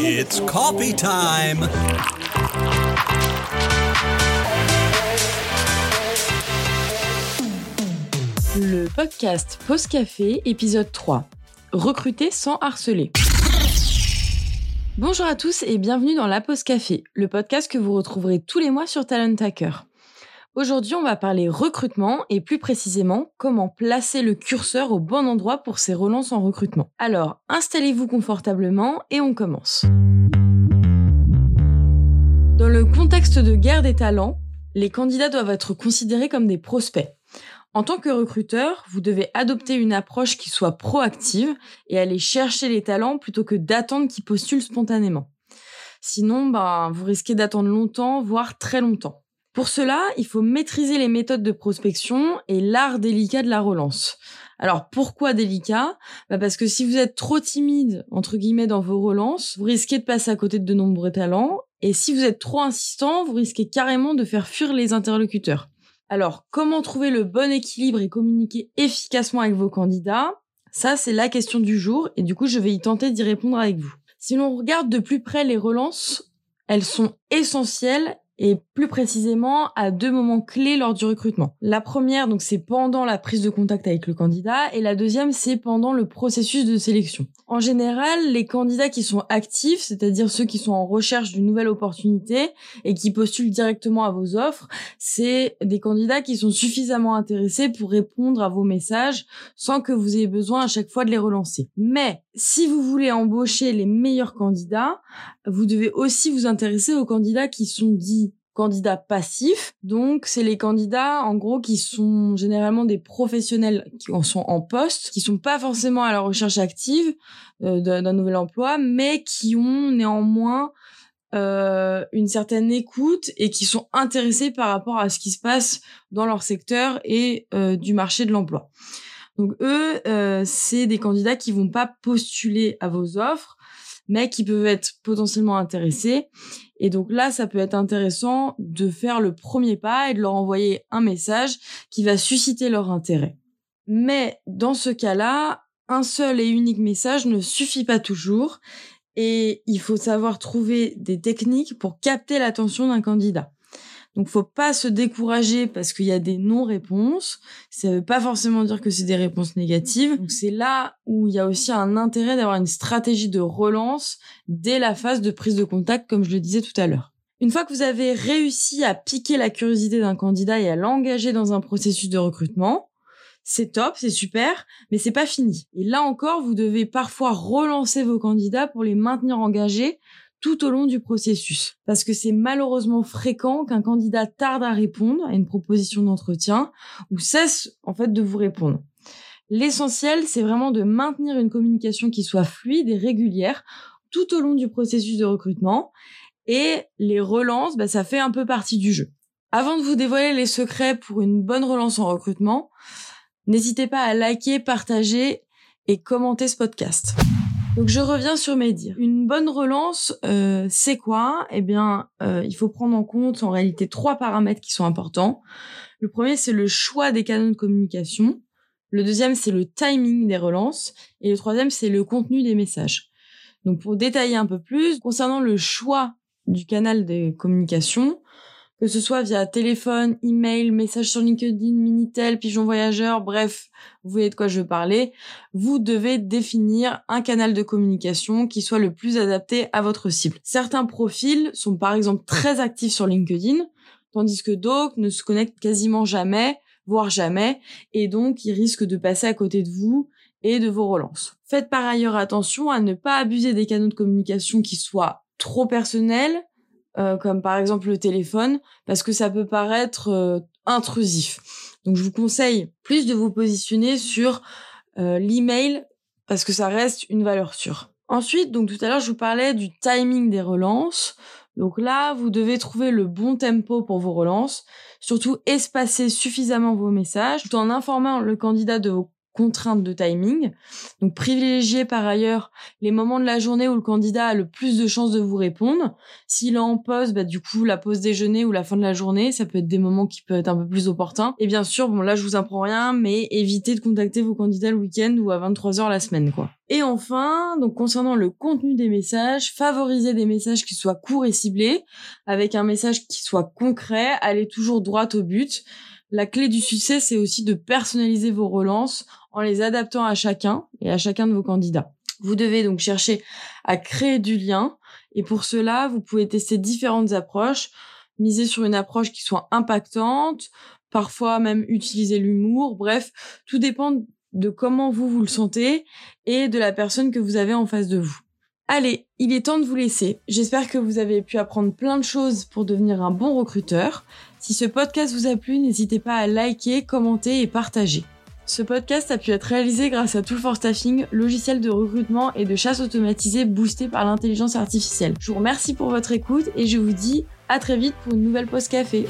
It's coffee time. Le podcast Pause Café, épisode 3. Recruter sans harceler. Bonjour à tous et bienvenue dans La Pause Café, le podcast que vous retrouverez tous les mois sur Talent Hacker. Aujourd'hui, on va parler recrutement et plus précisément comment placer le curseur au bon endroit pour ces relances en recrutement. Alors, installez-vous confortablement et on commence. Dans le contexte de guerre des talents, les candidats doivent être considérés comme des prospects. En tant que recruteur, vous devez adopter une approche qui soit proactive et aller chercher les talents plutôt que d'attendre qu'ils postulent spontanément. Sinon, ben, vous risquez d'attendre longtemps, voire très longtemps. Pour cela, il faut maîtriser les méthodes de prospection et l'art délicat de la relance. Alors pourquoi délicat? Bah Parce que si vous êtes trop timide, entre guillemets, dans vos relances, vous risquez de passer à côté de nombreux talents. Et si vous êtes trop insistant, vous risquez carrément de faire fuir les interlocuteurs. Alors, comment trouver le bon équilibre et communiquer efficacement avec vos candidats? Ça, c'est la question du jour et du coup, je vais y tenter d'y répondre avec vous. Si l'on regarde de plus près les relances, elles sont essentielles et plus précisément à deux moments clés lors du recrutement. La première, donc, c'est pendant la prise de contact avec le candidat et la deuxième, c'est pendant le processus de sélection. En général, les candidats qui sont actifs, c'est-à-dire ceux qui sont en recherche d'une nouvelle opportunité et qui postulent directement à vos offres, c'est des candidats qui sont suffisamment intéressés pour répondre à vos messages sans que vous ayez besoin à chaque fois de les relancer. Mais si vous voulez embaucher les meilleurs candidats, vous devez aussi vous intéresser aux candidats qui sont dits candidats passifs. Donc, c'est les candidats, en gros, qui sont généralement des professionnels qui sont en poste, qui sont pas forcément à la recherche active euh, d'un nouvel emploi, mais qui ont néanmoins euh, une certaine écoute et qui sont intéressés par rapport à ce qui se passe dans leur secteur et euh, du marché de l'emploi. Donc eux, c'est des candidats qui vont pas postuler à vos offres, mais qui peuvent être potentiellement intéressés. Et donc là, ça peut être intéressant de faire le premier pas et de leur envoyer un message qui va susciter leur intérêt. Mais dans ce cas-là, un seul et unique message ne suffit pas toujours et il faut savoir trouver des techniques pour capter l'attention d'un candidat. Donc, faut pas se décourager parce qu'il y a des non-réponses. Ça veut pas forcément dire que c'est des réponses négatives. C'est là où il y a aussi un intérêt d'avoir une stratégie de relance dès la phase de prise de contact, comme je le disais tout à l'heure. Une fois que vous avez réussi à piquer la curiosité d'un candidat et à l'engager dans un processus de recrutement, c'est top, c'est super, mais c'est pas fini. Et là encore, vous devez parfois relancer vos candidats pour les maintenir engagés tout au long du processus. Parce que c'est malheureusement fréquent qu'un candidat tarde à répondre à une proposition d'entretien ou cesse en fait de vous répondre. L'essentiel, c'est vraiment de maintenir une communication qui soit fluide et régulière tout au long du processus de recrutement. Et les relances, bah, ça fait un peu partie du jeu. Avant de vous dévoiler les secrets pour une bonne relance en recrutement, n'hésitez pas à liker, partager et commenter ce podcast. Donc je reviens sur mes dires. Une bonne relance, euh, c'est quoi? Eh bien, euh, il faut prendre en compte en réalité trois paramètres qui sont importants. Le premier, c'est le choix des canaux de communication. Le deuxième, c'est le timing des relances. Et le troisième, c'est le contenu des messages. Donc pour détailler un peu plus, concernant le choix du canal de communication, que ce soit via téléphone, email, message sur LinkedIn, Minitel, Pigeon Voyageur, bref, vous voyez de quoi je veux parler, vous devez définir un canal de communication qui soit le plus adapté à votre cible. Certains profils sont par exemple très actifs sur LinkedIn, tandis que d'autres ne se connectent quasiment jamais, voire jamais, et donc ils risquent de passer à côté de vous et de vos relances. Faites par ailleurs attention à ne pas abuser des canaux de communication qui soient trop personnels, euh, comme par exemple le téléphone, parce que ça peut paraître euh, intrusif. Donc je vous conseille plus de vous positionner sur euh, l'email, parce que ça reste une valeur sûre. Ensuite, donc tout à l'heure, je vous parlais du timing des relances. Donc là, vous devez trouver le bon tempo pour vos relances, surtout espacer suffisamment vos messages, tout en informant le candidat de vos contraintes de timing. Donc privilégiez par ailleurs les moments de la journée où le candidat a le plus de chances de vous répondre. S'il est en pause, bah, du coup la pause déjeuner ou la fin de la journée, ça peut être des moments qui peuvent être un peu plus opportuns. Et bien sûr, bon là je vous apprends rien, mais évitez de contacter vos candidats le week-end ou à 23h la semaine quoi. Et enfin, donc concernant le contenu des messages, favorisez des messages qui soient courts et ciblés, avec un message qui soit concret, allez toujours droit au but. La clé du succès, c'est aussi de personnaliser vos relances en les adaptant à chacun et à chacun de vos candidats. Vous devez donc chercher à créer du lien et pour cela, vous pouvez tester différentes approches, miser sur une approche qui soit impactante, parfois même utiliser l'humour, bref, tout dépend de comment vous vous le sentez et de la personne que vous avez en face de vous. Allez, il est temps de vous laisser. J'espère que vous avez pu apprendre plein de choses pour devenir un bon recruteur. Si ce podcast vous a plu, n'hésitez pas à liker, commenter et partager. Ce podcast a pu être réalisé grâce à Tool for Staffing, logiciel de recrutement et de chasse automatisé boosté par l'intelligence artificielle. Je vous remercie pour votre écoute et je vous dis à très vite pour une nouvelle pause café.